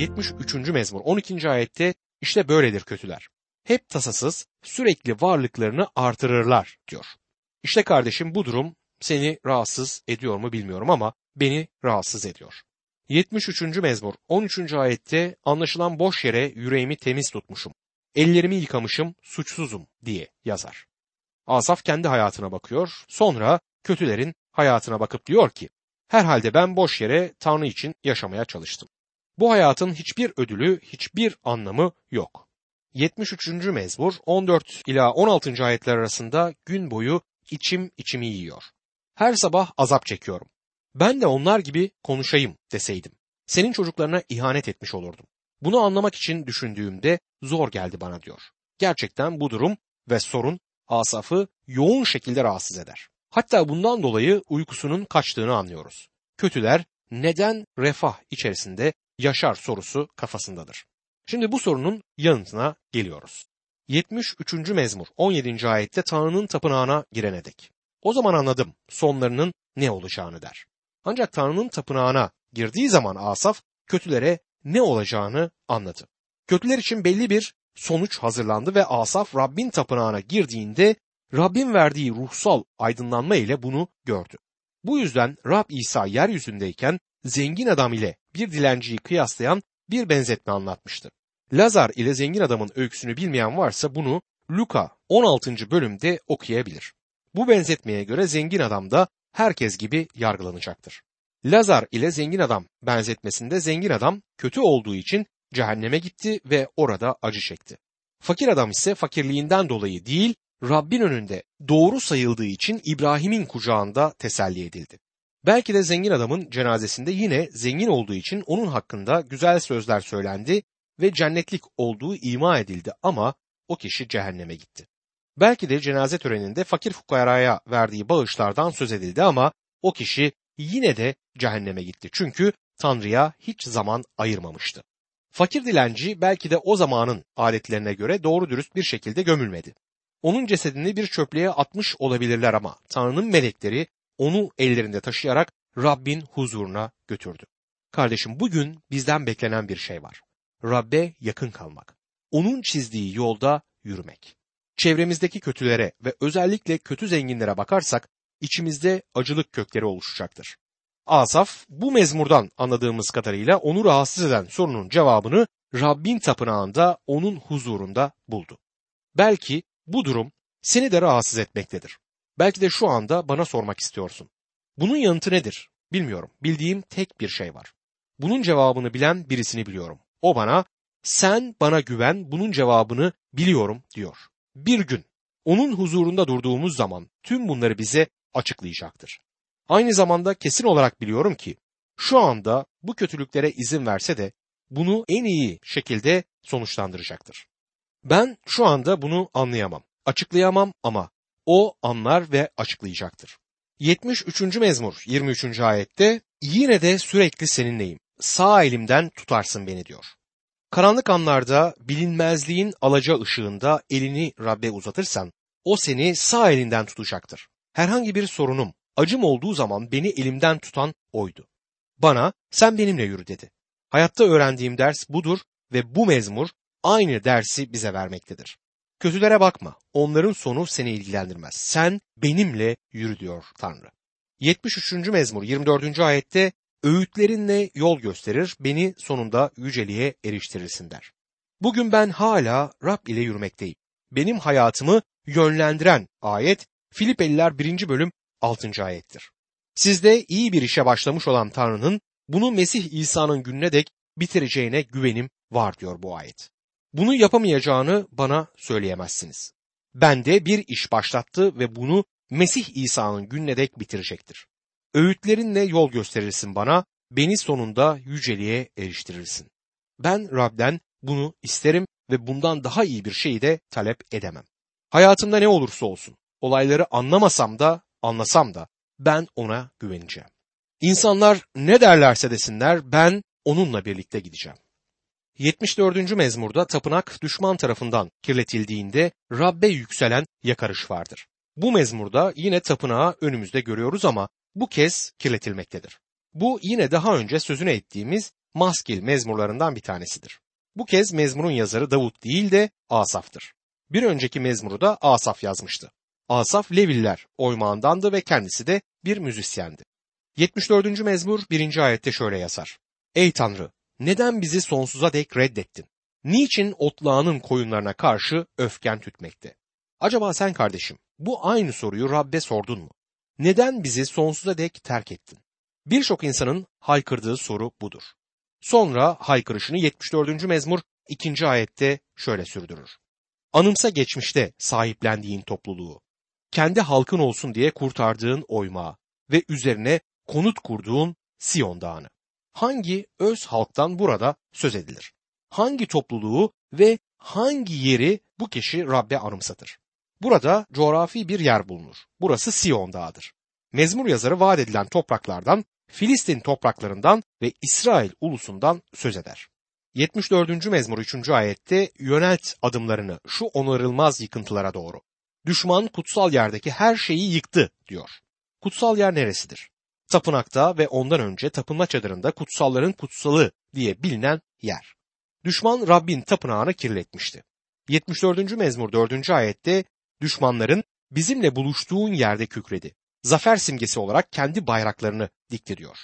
73. mezmur 12. ayette işte böyledir kötüler. Hep tasasız, sürekli varlıklarını artırırlar diyor. İşte kardeşim bu durum seni rahatsız ediyor mu bilmiyorum ama beni rahatsız ediyor. 73. mezmur 13. ayette anlaşılan boş yere yüreğimi temiz tutmuşum. Ellerimi yıkamışım, suçsuzum diye yazar. Asaf kendi hayatına bakıyor, sonra kötülerin hayatına bakıp diyor ki, herhalde ben boş yere Tanrı için yaşamaya çalıştım. Bu hayatın hiçbir ödülü, hiçbir anlamı yok. 73. mezmur 14 ila 16. ayetler arasında gün boyu içim içimi yiyor. Her sabah azap çekiyorum. Ben de onlar gibi konuşayım deseydim. Senin çocuklarına ihanet etmiş olurdum. Bunu anlamak için düşündüğümde zor geldi bana diyor. Gerçekten bu durum ve sorun Asaf'ı yoğun şekilde rahatsız eder. Hatta bundan dolayı uykusunun kaçtığını anlıyoruz. Kötüler neden refah içerisinde yaşar sorusu kafasındadır. Şimdi bu sorunun yanıtına geliyoruz. 73. mezmur 17. ayette Tanrı'nın tapınağına girene dek. O zaman anladım sonlarının ne olacağını der. Ancak Tanrı'nın tapınağına girdiği zaman Asaf kötülere ne olacağını anladı. Kötüler için belli bir sonuç hazırlandı ve Asaf Rabbin tapınağına girdiğinde Rabbin verdiği ruhsal aydınlanma ile bunu gördü. Bu yüzden Rab İsa yeryüzündeyken zengin adam ile bir dilenciyi kıyaslayan bir benzetme anlatmıştı. Lazar ile zengin adamın öyküsünü bilmeyen varsa bunu Luka 16. bölümde okuyabilir. Bu benzetmeye göre zengin adam da herkes gibi yargılanacaktır. Lazar ile zengin adam benzetmesinde zengin adam kötü olduğu için cehenneme gitti ve orada acı çekti. Fakir adam ise fakirliğinden dolayı değil, Rabbin önünde doğru sayıldığı için İbrahim'in kucağında teselli edildi. Belki de zengin adamın cenazesinde yine zengin olduğu için onun hakkında güzel sözler söylendi ve cennetlik olduğu ima edildi ama o kişi cehenneme gitti. Belki de cenaze töreninde fakir fukaraya verdiği bağışlardan söz edildi ama o kişi yine de cehenneme gitti. Çünkü Tanrı'ya hiç zaman ayırmamıştı. Fakir dilenci belki de o zamanın adetlerine göre doğru dürüst bir şekilde gömülmedi. Onun cesedini bir çöplüğe atmış olabilirler ama Tanrı'nın melekleri onu ellerinde taşıyarak Rabbin huzuruna götürdü. Kardeşim bugün bizden beklenen bir şey var. Rabbe yakın kalmak. Onun çizdiği yolda yürümek. Çevremizdeki kötülere ve özellikle kötü zenginlere bakarsak içimizde acılık kökleri oluşacaktır. Asaf bu mezmurdan anladığımız kadarıyla onu rahatsız eden sorunun cevabını Rabbin tapınağında onun huzurunda buldu. Belki bu durum seni de rahatsız etmektedir. Belki de şu anda bana sormak istiyorsun. Bunun yanıtı nedir? Bilmiyorum. Bildiğim tek bir şey var. Bunun cevabını bilen birisini biliyorum. O bana sen bana güven bunun cevabını biliyorum diyor. Bir gün onun huzurunda durduğumuz zaman tüm bunları bize açıklayacaktır. Aynı zamanda kesin olarak biliyorum ki şu anda bu kötülüklere izin verse de bunu en iyi şekilde sonuçlandıracaktır. Ben şu anda bunu anlayamam, açıklayamam ama o anlar ve açıklayacaktır. 73. mezmur 23. ayette yine de sürekli seninleyim. Sağ elimden tutarsın beni diyor. Karanlık anlarda bilinmezliğin alaca ışığında elini Rabbe uzatırsan o seni sağ elinden tutacaktır. Herhangi bir sorunum, acım olduğu zaman beni elimden tutan oydu. Bana sen benimle yürü dedi. Hayatta öğrendiğim ders budur ve bu mezmur aynı dersi bize vermektedir. Kötülere bakma, onların sonu seni ilgilendirmez. Sen benimle yürü diyor Tanrı. 73. mezmur 24. ayette öğütlerinle yol gösterir, beni sonunda yüceliğe eriştirirsin der. Bugün ben hala Rab ile yürümekteyim. Benim hayatımı yönlendiren ayet Filipeliler 1. bölüm 6. ayettir. Sizde iyi bir işe başlamış olan Tanrı'nın bunu Mesih İsa'nın gününe dek bitireceğine güvenim var diyor bu ayet. Bunu yapamayacağını bana söyleyemezsiniz. Bende bir iş başlattı ve bunu Mesih İsa'nın gününe dek bitirecektir. Öğütlerinle yol gösterirsin bana, beni sonunda yüceliğe eriştirirsin. Ben Rab'den bunu isterim ve bundan daha iyi bir şeyi de talep edemem. Hayatımda ne olursa olsun, olayları anlamasam da, anlasam da ben ona güveneceğim. İnsanlar ne derlerse desinler ben onunla birlikte gideceğim. 74. mezmurda tapınak düşman tarafından kirletildiğinde Rabbe yükselen yakarış vardır. Bu mezmurda yine tapınağı önümüzde görüyoruz ama bu kez kirletilmektedir. Bu yine daha önce sözüne ettiğimiz maskil mezmurlarından bir tanesidir. Bu kez mezmurun yazarı Davut değil de Asaf'tır. Bir önceki mezmuru da Asaf yazmıştı. Asaf Leviller oymağındandı ve kendisi de bir müzisyendi. 74. mezmur 1. ayette şöyle yazar. Ey Tanrı! Neden bizi sonsuza dek reddettin? Niçin otlağının koyunlarına karşı öfken tütmekte? Acaba sen kardeşim bu aynı soruyu Rabbe sordun mu? Neden bizi sonsuza dek terk ettin? Birçok insanın haykırdığı soru budur. Sonra haykırışını 74. mezmur 2. ayette şöyle sürdürür. Anımsa geçmişte sahiplendiğin topluluğu, kendi halkın olsun diye kurtardığın oymağı ve üzerine konut kurduğun Siyon Dağı'nı. Hangi öz halktan burada söz edilir? Hangi topluluğu ve hangi yeri bu kişi Rabbe anımsatır? Burada coğrafi bir yer bulunur. Burası Siyon Dağı'dır. Mezmur yazarı vaat edilen topraklardan, Filistin topraklarından ve İsrail ulusundan söz eder. 74. mezmur 3. ayette yönelt adımlarını şu onarılmaz yıkıntılara doğru. Düşman kutsal yerdeki her şeyi yıktı diyor. Kutsal yer neresidir? Tapınakta ve ondan önce tapınma çadırında kutsalların kutsalı diye bilinen yer. Düşman Rabbin tapınağını kirletmişti. 74. mezmur 4. ayette düşmanların bizimle buluştuğun yerde kükredi. Zafer simgesi olarak kendi bayraklarını dikti diyor.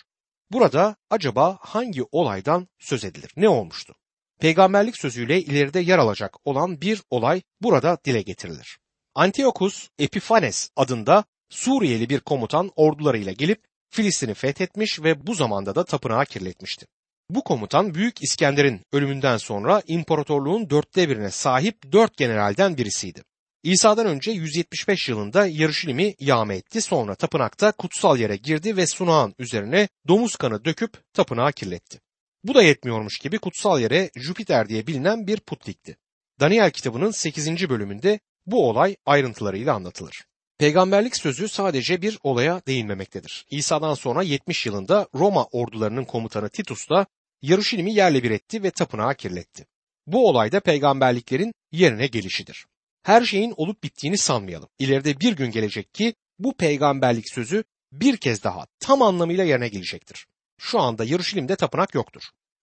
Burada acaba hangi olaydan söz edilir? Ne olmuştu? Peygamberlik sözüyle ileride yer alacak olan bir olay burada dile getirilir. Antiochus Epiphanes adında Suriyeli bir komutan ordularıyla gelip Filistin'i fethetmiş ve bu zamanda da tapınağı kirletmişti. Bu komutan Büyük İskender'in ölümünden sonra imparatorluğun dörtte birine sahip dört generalden birisiydi. İsa'dan önce 175 yılında Yarışilim'i yağma etti sonra tapınakta kutsal yere girdi ve sunağın üzerine domuz kanı döküp tapınağı kirletti. Bu da yetmiyormuş gibi kutsal yere Jüpiter diye bilinen bir put dikti. Daniel kitabının 8. bölümünde bu olay ayrıntılarıyla anlatılır. Peygamberlik sözü sadece bir olaya değinmemektedir. İsa'dan sonra 70 yılında Roma ordularının komutanı Titus da Yarışilim'i yerle bir etti ve tapınağı kirletti. Bu olayda peygamberliklerin yerine gelişidir. Her şeyin olup bittiğini sanmayalım. İleride bir gün gelecek ki bu peygamberlik sözü bir kez daha tam anlamıyla yerine gelecektir. Şu anda Yarışilim'de tapınak yoktur.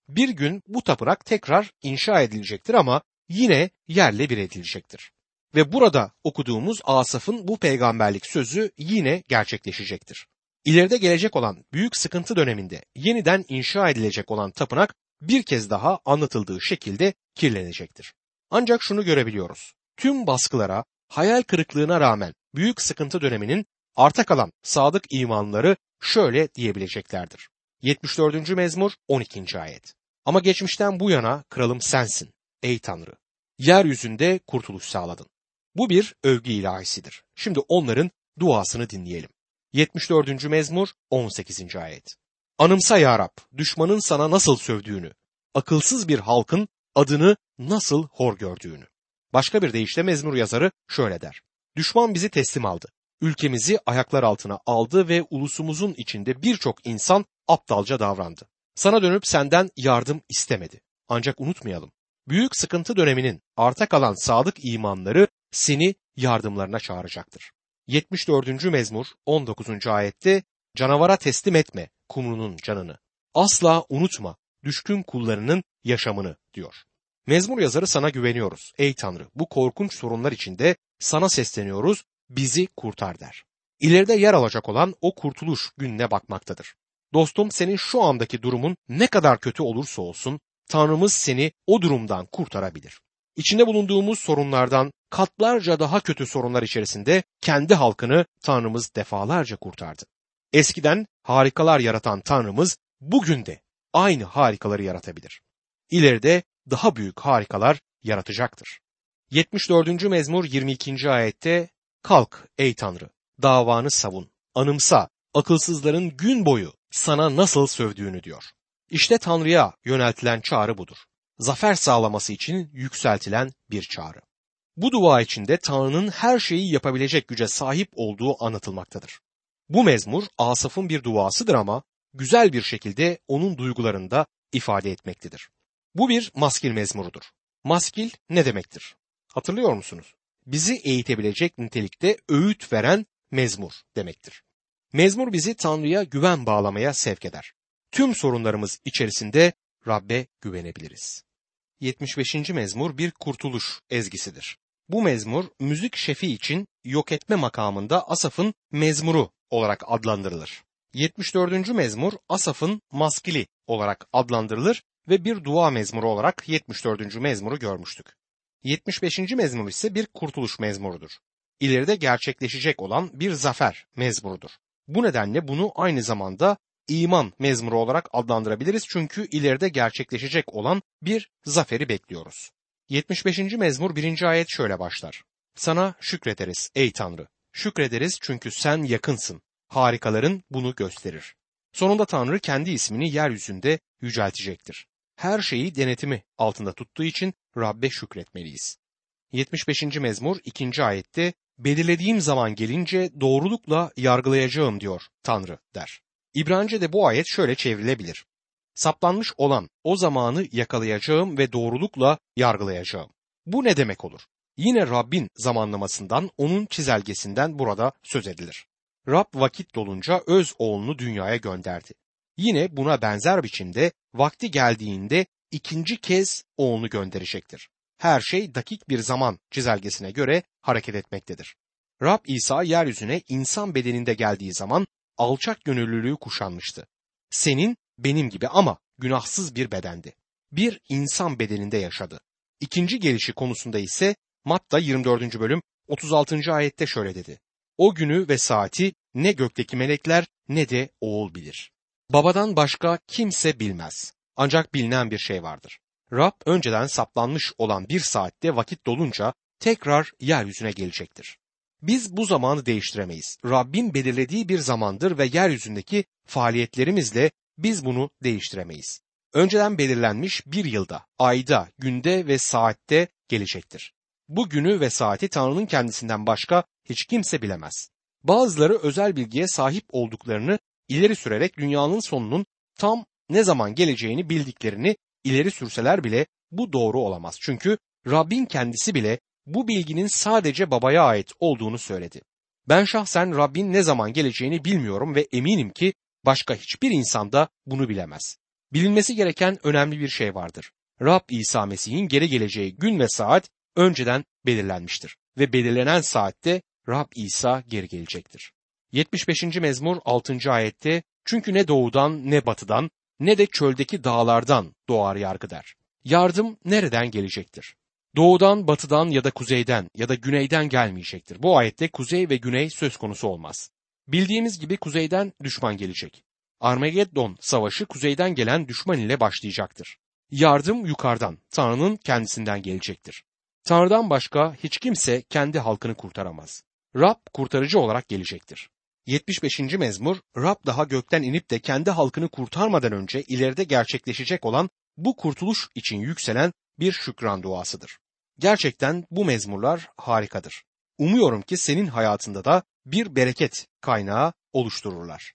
Bir gün bu tapınak tekrar inşa edilecektir ama yine yerle bir edilecektir. Ve burada okuduğumuz Asaf'ın bu peygamberlik sözü yine gerçekleşecektir. İleride gelecek olan büyük sıkıntı döneminde yeniden inşa edilecek olan tapınak bir kez daha anlatıldığı şekilde kirlenecektir. Ancak şunu görebiliyoruz. Tüm baskılara, hayal kırıklığına rağmen büyük sıkıntı döneminin arta kalan sadık imanları şöyle diyebileceklerdir. 74. mezmur 12. ayet. Ama geçmişten bu yana kralım sensin ey Tanrı. Yeryüzünde kurtuluş sağladın. Bu bir övgü ilahisidir. Şimdi onların duasını dinleyelim. 74. mezmur 18. ayet. Anımsa ya Rab, düşmanın sana nasıl sövdüğünü, akılsız bir halkın adını nasıl hor gördüğünü. Başka bir deyişle mezmur yazarı şöyle der. Düşman bizi teslim aldı. Ülkemizi ayaklar altına aldı ve ulusumuzun içinde birçok insan aptalca davrandı. Sana dönüp senden yardım istemedi. Ancak unutmayalım. Büyük sıkıntı döneminin arta kalan sadık imanları seni yardımlarına çağıracaktır. 74. mezmur 19. ayette canavara teslim etme kumrunun canını. Asla unutma düşkün kullarının yaşamını diyor. Mezmur yazarı sana güveniyoruz. Ey Tanrı bu korkunç sorunlar içinde sana sesleniyoruz bizi kurtar der. İleride yer alacak olan o kurtuluş gününe bakmaktadır. Dostum senin şu andaki durumun ne kadar kötü olursa olsun Tanrımız seni o durumdan kurtarabilir. İçinde bulunduğumuz sorunlardan katlarca daha kötü sorunlar içerisinde kendi halkını Tanrımız defalarca kurtardı. Eskiden harikalar yaratan Tanrımız bugün de aynı harikaları yaratabilir. İleride daha büyük harikalar yaratacaktır. 74. mezmur 22. ayette Kalk ey Tanrı, davanı savun, anımsa, akılsızların gün boyu sana nasıl sövdüğünü diyor. İşte Tanrı'ya yöneltilen çağrı budur. Zafer sağlaması için yükseltilen bir çağrı. Bu dua içinde Tanrı'nın her şeyi yapabilecek güce sahip olduğu anlatılmaktadır. Bu mezmur Asaf'ın bir duasıdır ama güzel bir şekilde onun duygularında ifade etmektedir. Bu bir maskil mezmurudur. Maskil ne demektir? Hatırlıyor musunuz? Bizi eğitebilecek nitelikte öğüt veren mezmur demektir. Mezmur bizi Tanrı'ya güven bağlamaya sevk eder. Tüm sorunlarımız içerisinde Rabbe güvenebiliriz. 75. mezmur bir kurtuluş ezgisidir. Bu mezmur müzik şefi için yok etme makamında Asaf'ın mezmuru olarak adlandırılır. 74. mezmur Asaf'ın maskili olarak adlandırılır ve bir dua mezmuru olarak 74. mezmuru görmüştük. 75. mezmur ise bir kurtuluş mezmurudur. İleride gerçekleşecek olan bir zafer mezmurudur. Bu nedenle bunu aynı zamanda iman mezmuru olarak adlandırabiliriz çünkü ileride gerçekleşecek olan bir zaferi bekliyoruz. 75. mezmur 1. ayet şöyle başlar. Sana şükrederiz ey Tanrı. Şükrederiz çünkü sen yakınsın. Harikaların bunu gösterir. Sonunda Tanrı kendi ismini yeryüzünde yüceltecektir. Her şeyi denetimi altında tuttuğu için Rabbe şükretmeliyiz. 75. mezmur 2. ayette belirlediğim zaman gelince doğrulukla yargılayacağım diyor Tanrı der. İbranice'de bu ayet şöyle çevrilebilir. Saplanmış olan o zamanı yakalayacağım ve doğrulukla yargılayacağım. Bu ne demek olur? Yine Rabbin zamanlamasından, onun çizelgesinden burada söz edilir. Rab vakit dolunca öz oğlunu dünyaya gönderdi. Yine buna benzer biçimde vakti geldiğinde ikinci kez oğlunu gönderecektir. Her şey dakik bir zaman çizelgesine göre hareket etmektedir. Rab İsa yeryüzüne insan bedeninde geldiği zaman alçak gönüllülüğü kuşanmıştı. Senin benim gibi ama günahsız bir bedendi. Bir insan bedeninde yaşadı. İkinci gelişi konusunda ise Matta 24. bölüm 36. ayette şöyle dedi. O günü ve saati ne gökteki melekler ne de oğul bilir. Babadan başka kimse bilmez. Ancak bilinen bir şey vardır. Rab önceden saplanmış olan bir saatte vakit dolunca tekrar yeryüzüne gelecektir. Biz bu zamanı değiştiremeyiz. Rabbin belirlediği bir zamandır ve yeryüzündeki faaliyetlerimizle biz bunu değiştiremeyiz. Önceden belirlenmiş bir yılda, ayda, günde ve saatte gelecektir. Bu günü ve saati Tanrı'nın kendisinden başka hiç kimse bilemez. Bazıları özel bilgiye sahip olduklarını ileri sürerek dünyanın sonunun tam ne zaman geleceğini bildiklerini ileri sürseler bile bu doğru olamaz. Çünkü Rabbin kendisi bile bu bilginin sadece babaya ait olduğunu söyledi. Ben şahsen Rabbin ne zaman geleceğini bilmiyorum ve eminim ki başka hiçbir insan da bunu bilemez. Bilinmesi gereken önemli bir şey vardır. Rab İsa Mesih'in geri geleceği gün ve saat önceden belirlenmiştir ve belirlenen saatte Rab İsa geri gelecektir. 75. mezmur 6. ayette çünkü ne doğudan ne batıdan ne de çöldeki dağlardan doğar yargı der. Yardım nereden gelecektir? Doğudan, batıdan ya da kuzeyden ya da güneyden gelmeyecektir. Bu ayette kuzey ve güney söz konusu olmaz. Bildiğimiz gibi kuzeyden düşman gelecek. Armageddon savaşı kuzeyden gelen düşman ile başlayacaktır. Yardım yukarıdan, Tanrı'nın kendisinden gelecektir. Tanrı'dan başka hiç kimse kendi halkını kurtaramaz. Rab kurtarıcı olarak gelecektir. 75. mezmur Rab daha gökten inip de kendi halkını kurtarmadan önce ileride gerçekleşecek olan bu kurtuluş için yükselen bir şükran duasıdır. Gerçekten bu mezmurlar harikadır. Umuyorum ki senin hayatında da bir bereket kaynağı oluştururlar.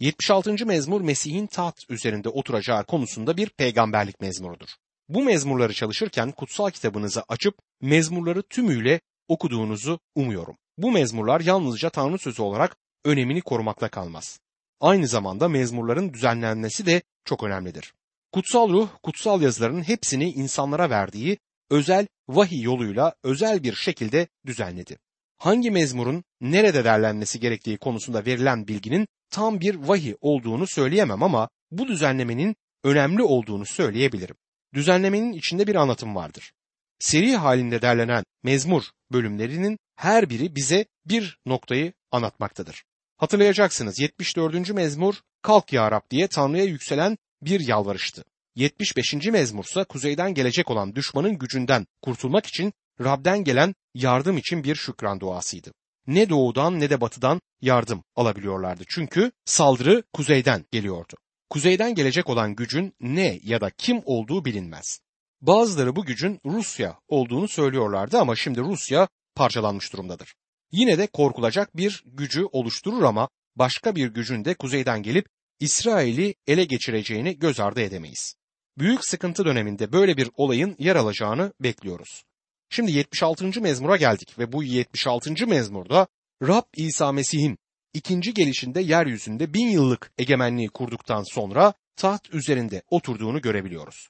76. mezmur Mesih'in taht üzerinde oturacağı konusunda bir peygamberlik mezmurudur. Bu mezmurları çalışırken kutsal kitabınızı açıp mezmurları tümüyle okuduğunuzu umuyorum. Bu mezmurlar yalnızca Tanrı sözü olarak önemini korumakla kalmaz. Aynı zamanda mezmurların düzenlenmesi de çok önemlidir. Kutsal ruh, kutsal yazıların hepsini insanlara verdiği özel vahiy yoluyla özel bir şekilde düzenledi. Hangi mezmurun nerede derlenmesi gerektiği konusunda verilen bilginin tam bir vahiy olduğunu söyleyemem ama bu düzenlemenin önemli olduğunu söyleyebilirim. Düzenlemenin içinde bir anlatım vardır. Seri halinde derlenen mezmur bölümlerinin her biri bize bir noktayı anlatmaktadır. Hatırlayacaksınız 74. mezmur kalk ya Rab diye Tanrı'ya yükselen bir yalvarıştı. 75. mezmursa kuzeyden gelecek olan düşmanın gücünden kurtulmak için Rab'den gelen yardım için bir şükran duasıydı. Ne doğudan ne de batıdan yardım alabiliyorlardı. Çünkü saldırı kuzeyden geliyordu. Kuzeyden gelecek olan gücün ne ya da kim olduğu bilinmez. Bazıları bu gücün Rusya olduğunu söylüyorlardı ama şimdi Rusya parçalanmış durumdadır. Yine de korkulacak bir gücü oluşturur ama başka bir gücün de kuzeyden gelip İsrail'i ele geçireceğini göz ardı edemeyiz. Büyük sıkıntı döneminde böyle bir olayın yer alacağını bekliyoruz. Şimdi 76. mezmura geldik ve bu 76. mezmurda Rab İsa Mesih'in ikinci gelişinde yeryüzünde bin yıllık egemenliği kurduktan sonra taht üzerinde oturduğunu görebiliyoruz.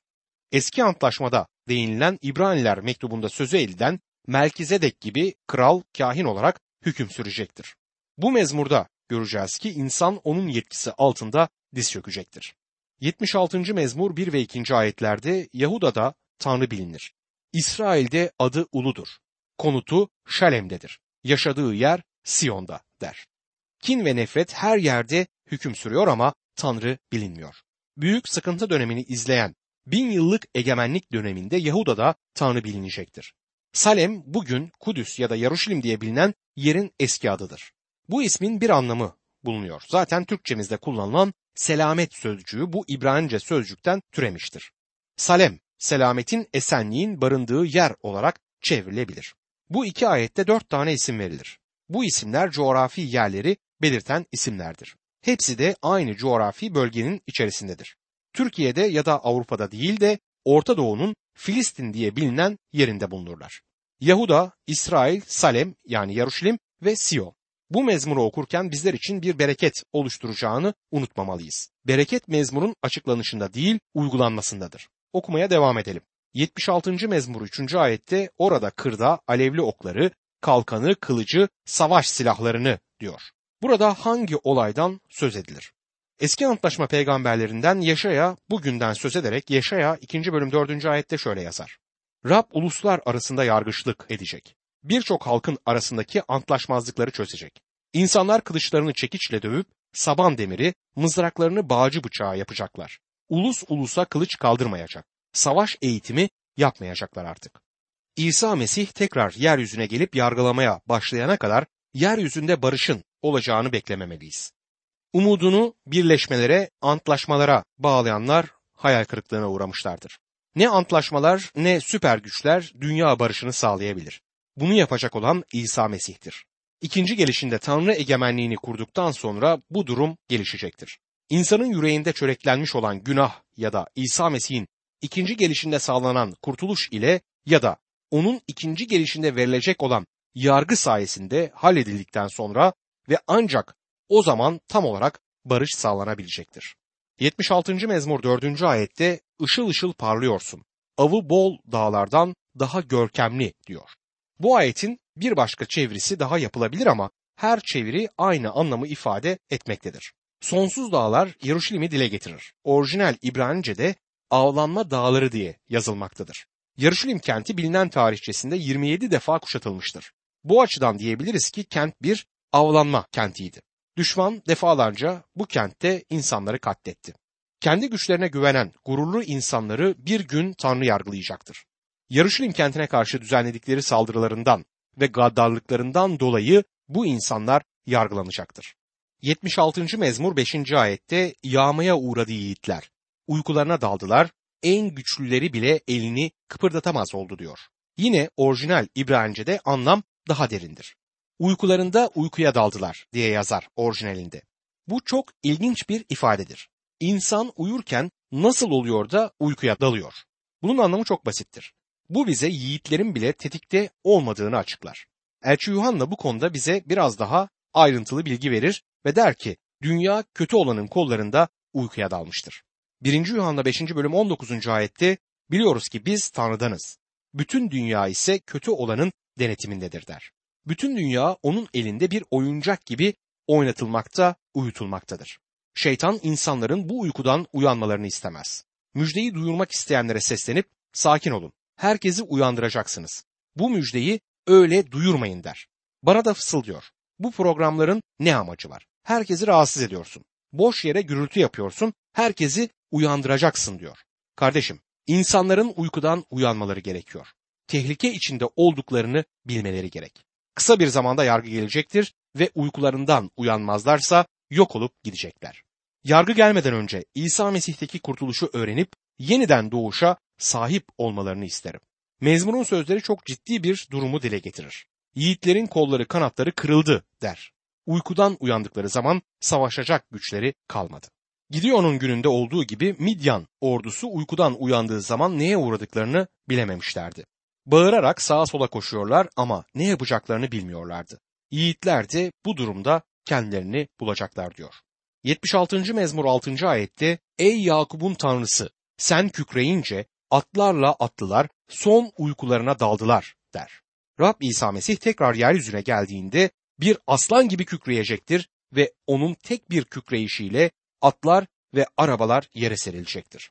Eski antlaşmada değinilen İbraniler mektubunda sözü elden Melkizedek gibi kral kahin olarak hüküm sürecektir. Bu mezmurda göreceğiz ki insan onun yetkisi altında diz çökecektir. 76. mezmur 1 ve 2. ayetlerde Yahuda'da Tanrı bilinir. İsrail'de adı uludur. Konutu Şalem'dedir. Yaşadığı yer Siyon'da der. Kin ve nefret her yerde hüküm sürüyor ama Tanrı bilinmiyor. Büyük sıkıntı dönemini izleyen bin yıllık egemenlik döneminde Yahuda'da Tanrı bilinecektir. Salem bugün Kudüs ya da Yaruşilim diye bilinen yerin eski adıdır. Bu ismin bir anlamı bulunuyor. Zaten Türkçemizde kullanılan selamet sözcüğü bu İbranice sözcükten türemiştir. Salem, selametin, esenliğin barındığı yer olarak çevrilebilir. Bu iki ayette dört tane isim verilir. Bu isimler coğrafi yerleri belirten isimlerdir. Hepsi de aynı coğrafi bölgenin içerisindedir. Türkiye'de ya da Avrupa'da değil de Orta Doğu'nun Filistin diye bilinen yerinde bulunurlar. Yahuda, İsrail, Salem yani Yaruşilim ve Siyon. Bu mezmuru okurken bizler için bir bereket oluşturacağını unutmamalıyız. Bereket mezmurun açıklanışında değil, uygulanmasındadır. Okumaya devam edelim. 76. mezmur 3. ayette orada kırda alevli okları, kalkanı, kılıcı, savaş silahlarını diyor. Burada hangi olaydan söz edilir? Eski Antlaşma peygamberlerinden Yaşaya bugünden söz ederek Yaşaya 2. bölüm 4. ayette şöyle yazar. Rab uluslar arasında yargıçlık edecek. Birçok halkın arasındaki antlaşmazlıkları çözecek. İnsanlar kılıçlarını çekiçle dövüp saban demiri, mızraklarını bağcı bıçağı yapacaklar. Ulus ulusa kılıç kaldırmayacak. Savaş eğitimi yapmayacaklar artık. İsa Mesih tekrar yeryüzüne gelip yargılamaya başlayana kadar yeryüzünde barışın olacağını beklememeliyiz. Umudunu birleşmelere, antlaşmalara bağlayanlar hayal kırıklığına uğramışlardır. Ne antlaşmalar ne süper güçler dünya barışını sağlayabilir. Bunu yapacak olan İsa Mesih'tir. İkinci gelişinde Tanrı egemenliğini kurduktan sonra bu durum gelişecektir. İnsanın yüreğinde çöreklenmiş olan günah ya da İsa Mesih'in ikinci gelişinde sağlanan kurtuluş ile ya da onun ikinci gelişinde verilecek olan yargı sayesinde halledildikten sonra ve ancak o zaman tam olarak barış sağlanabilecektir. 76. mezmur 4. ayette ışıl ışıl parlıyorsun. Avı bol dağlardan daha görkemli diyor. Bu ayetin bir başka çevirisi daha yapılabilir ama her çeviri aynı anlamı ifade etmektedir. Sonsuz dağlar Yeruşalim'i dile getirir. Orijinal İbranice'de avlanma dağları diye yazılmaktadır. Yeruşalim kenti bilinen tarihçesinde 27 defa kuşatılmıştır. Bu açıdan diyebiliriz ki kent bir avlanma kentiydi. Düşman defalarca bu kentte insanları katletti. Kendi güçlerine güvenen gururlu insanları bir gün Tanrı yargılayacaktır. Yarışilim kentine karşı düzenledikleri saldırılarından ve gaddarlıklarından dolayı bu insanlar yargılanacaktır. 76. mezmur 5. ayette yağmaya uğradı yiğitler. Uykularına daldılar, en güçlüleri bile elini kıpırdatamaz oldu diyor. Yine orijinal İbranice'de anlam daha derindir. Uykularında uykuya daldılar diye yazar orijinalinde. Bu çok ilginç bir ifadedir. İnsan uyurken nasıl oluyor da uykuya dalıyor? Bunun anlamı çok basittir. Bu bize yiğitlerin bile tetikte olmadığını açıklar. Elçi Yuhanna bu konuda bize biraz daha ayrıntılı bilgi verir ve der ki dünya kötü olanın kollarında uykuya dalmıştır. 1. Yuhanna 5. bölüm 19. ayette biliyoruz ki biz Tanrı'danız. Bütün dünya ise kötü olanın denetimindedir der. Bütün dünya onun elinde bir oyuncak gibi oynatılmakta, uyutulmaktadır. Şeytan insanların bu uykudan uyanmalarını istemez. Müjdeyi duyurmak isteyenlere seslenip sakin olun herkesi uyandıracaksınız. Bu müjdeyi öyle duyurmayın der. Bana da fısıldıyor. Bu programların ne amacı var? Herkesi rahatsız ediyorsun. Boş yere gürültü yapıyorsun. Herkesi uyandıracaksın diyor. Kardeşim, insanların uykudan uyanmaları gerekiyor. Tehlike içinde olduklarını bilmeleri gerek. Kısa bir zamanda yargı gelecektir ve uykularından uyanmazlarsa yok olup gidecekler. Yargı gelmeden önce İsa Mesih'teki kurtuluşu öğrenip yeniden doğuşa sahip olmalarını isterim. Mezmunun sözleri çok ciddi bir durumu dile getirir. Yiğitlerin kolları kanatları kırıldı der. Uykudan uyandıkları zaman savaşacak güçleri kalmadı. Gideon'un gününde olduğu gibi Midyan ordusu uykudan uyandığı zaman neye uğradıklarını bilememişlerdi. Bağırarak sağa sola koşuyorlar ama ne yapacaklarını bilmiyorlardı. Yiğitler de bu durumda kendilerini bulacaklar diyor. 76. mezmur 6. ayette Ey Yakup'un tanrısı sen kükreyince atlarla atlılar son uykularına daldılar der. Rab İsa Mesih tekrar yeryüzüne geldiğinde bir aslan gibi kükreyecektir ve onun tek bir kükreyişiyle atlar ve arabalar yere serilecektir.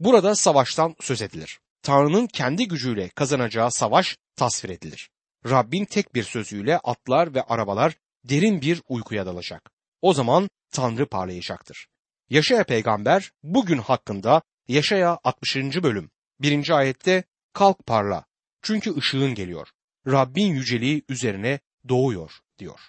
Burada savaştan söz edilir. Tanrı'nın kendi gücüyle kazanacağı savaş tasvir edilir. Rabbin tek bir sözüyle atlar ve arabalar derin bir uykuya dalacak. O zaman Tanrı parlayacaktır. Yaşaya peygamber bugün hakkında Yaşaya 60. bölüm 1. ayette kalk parla çünkü ışığın geliyor. Rabbin yüceliği üzerine doğuyor diyor.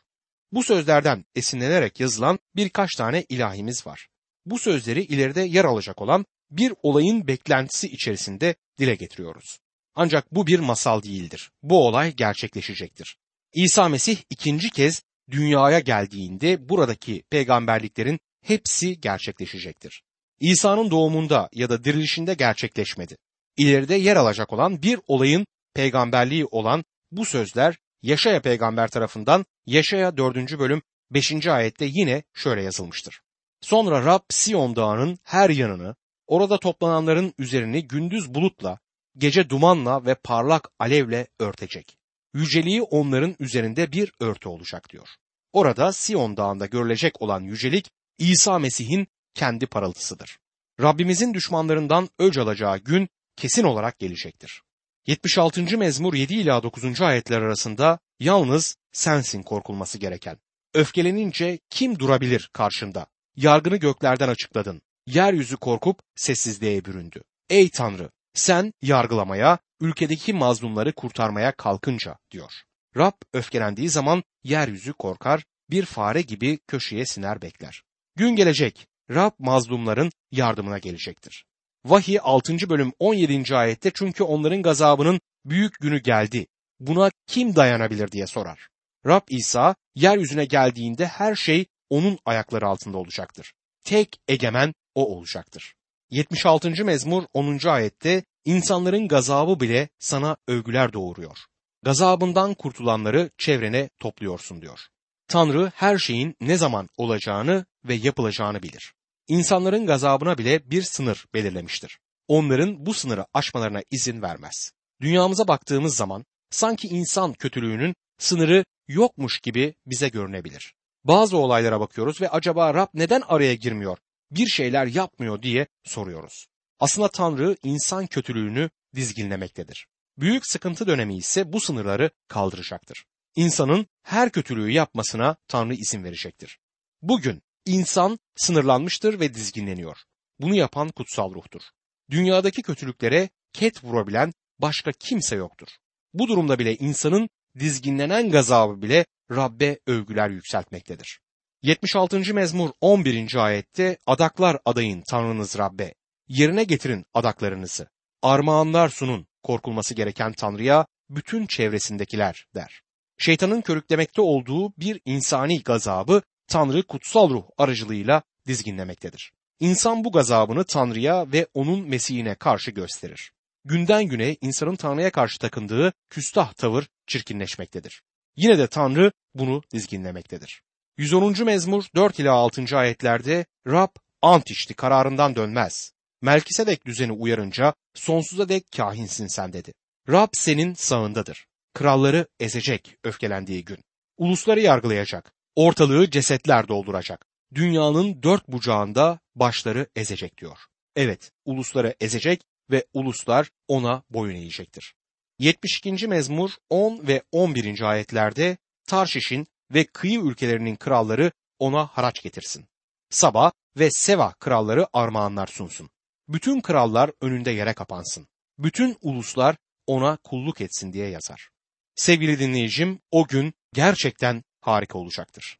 Bu sözlerden esinlenerek yazılan birkaç tane ilahimiz var. Bu sözleri ileride yer alacak olan bir olayın beklentisi içerisinde dile getiriyoruz. Ancak bu bir masal değildir. Bu olay gerçekleşecektir. İsa Mesih ikinci kez dünyaya geldiğinde buradaki peygamberliklerin hepsi gerçekleşecektir. İsa'nın doğumunda ya da dirilişinde gerçekleşmedi. İleride yer alacak olan bir olayın peygamberliği olan bu sözler Yaşaya peygamber tarafından Yaşaya 4. bölüm 5. ayette yine şöyle yazılmıştır. Sonra Rab Sion dağının her yanını, orada toplananların üzerini gündüz bulutla, gece dumanla ve parlak alevle örtecek. Yüceliği onların üzerinde bir örtü olacak diyor. Orada Sion dağında görülecek olan yücelik İsa Mesih'in kendi parıltısıdır. Rabbimizin düşmanlarından öc alacağı gün kesin olarak gelecektir. 76. mezmur 7 ila 9. ayetler arasında yalnız sensin korkulması gereken. Öfkelenince kim durabilir karşında? Yargını göklerden açıkladın. Yeryüzü korkup sessizliğe büründü. Ey Tanrı sen yargılamaya, ülkedeki mazlumları kurtarmaya kalkınca diyor. Rab öfkelendiği zaman yeryüzü korkar, bir fare gibi köşeye siner bekler. Gün gelecek, Rab mazlumların yardımına gelecektir. Vahiy 6. bölüm 17. ayette çünkü onların gazabının büyük günü geldi. Buna kim dayanabilir diye sorar. Rab İsa yeryüzüne geldiğinde her şey onun ayakları altında olacaktır. Tek egemen o olacaktır. 76. mezmur 10. ayette insanların gazabı bile sana övgüler doğuruyor. Gazabından kurtulanları çevrene topluyorsun diyor. Tanrı her şeyin ne zaman olacağını ve yapılacağını bilir. İnsanların gazabına bile bir sınır belirlemiştir. Onların bu sınırı aşmalarına izin vermez. Dünyamıza baktığımız zaman sanki insan kötülüğünün sınırı yokmuş gibi bize görünebilir. Bazı olaylara bakıyoruz ve acaba Rab neden araya girmiyor, bir şeyler yapmıyor diye soruyoruz. Aslında Tanrı insan kötülüğünü dizginlemektedir. Büyük sıkıntı dönemi ise bu sınırları kaldıracaktır. İnsanın her kötülüğü yapmasına Tanrı izin verecektir. Bugün insan sınırlanmıştır ve dizginleniyor. Bunu yapan kutsal ruhtur. Dünyadaki kötülüklere ket vurabilen başka kimse yoktur. Bu durumda bile insanın dizginlenen gazabı bile Rabbe övgüler yükseltmektedir. 76. mezmur 11. ayette adaklar adayın Tanrınız Rabbe. Yerine getirin adaklarınızı. Armağanlar sunun korkulması gereken Tanrı'ya bütün çevresindekiler der. Şeytanın körüklemekte olduğu bir insani gazabı Tanrı kutsal ruh aracılığıyla dizginlemektedir. İnsan bu gazabını Tanrı'ya ve onun Mesih'ine karşı gösterir. Günden güne insanın Tanrı'ya karşı takındığı küstah tavır çirkinleşmektedir. Yine de Tanrı bunu dizginlemektedir. 110. mezmur 4 ila 6. ayetlerde Rab ant içti kararından dönmez. Melkisedek düzeni uyarınca sonsuza dek kahinsin sen dedi. Rab senin sağındadır. Kralları ezecek öfkelendiği gün. Ulusları yargılayacak. Ortalığı cesetler dolduracak. Dünyanın dört bucağında başları ezecek diyor. Evet, ulusları ezecek ve uluslar ona boyun eğecektir. 72. mezmur 10 ve 11. ayetlerde Tarşiş'in ve kıyı ülkelerinin kralları ona haraç getirsin. Saba ve Seva kralları armağanlar sunsun. Bütün krallar önünde yere kapansın. Bütün uluslar ona kulluk etsin diye yazar. Sevgili dinleyicim, o gün gerçekten harika olacaktır.